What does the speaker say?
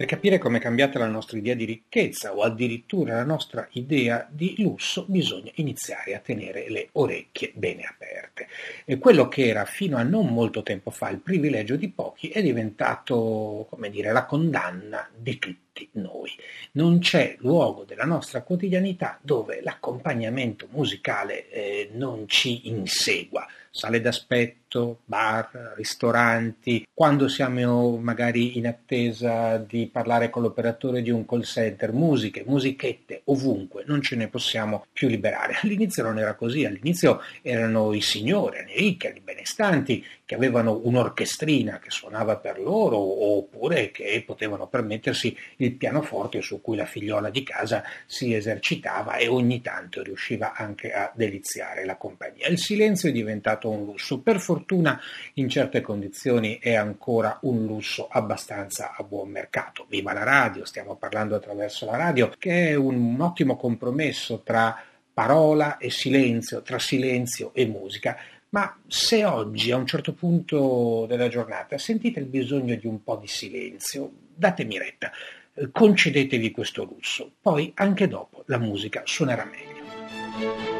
Per capire come è cambiata la nostra idea di ricchezza o addirittura la nostra idea di lusso bisogna iniziare a tenere le orecchie bene aperte. E quello che era fino a non molto tempo fa il privilegio di pochi è diventato, come dire, la condanna di tutti noi. Non c'è luogo della nostra quotidianità dove l'accompagnamento musicale eh, non ci insegua sale d'aspetto, bar, ristoranti, quando siamo magari in attesa di parlare con l'operatore di un call center, musiche, musichette, ovunque, non ce ne possiamo più liberare. All'inizio non era così, all'inizio erano i signori, i ricchi, i benestanti che avevano un'orchestrina che suonava per loro oppure che potevano permettersi il pianoforte su cui la figliola di casa si esercitava e ogni tanto riusciva anche a deliziare la compagnia. Il silenzio è diventato un lusso, per fortuna in certe condizioni è ancora un lusso abbastanza a buon mercato. Viva la radio, stiamo parlando attraverso la radio, che è un ottimo compromesso tra parola e silenzio, tra silenzio e musica ma se oggi a un certo punto della giornata sentite il bisogno di un po' di silenzio, datemi retta, eh, concedetevi questo lusso, poi anche dopo la musica suonerà meglio.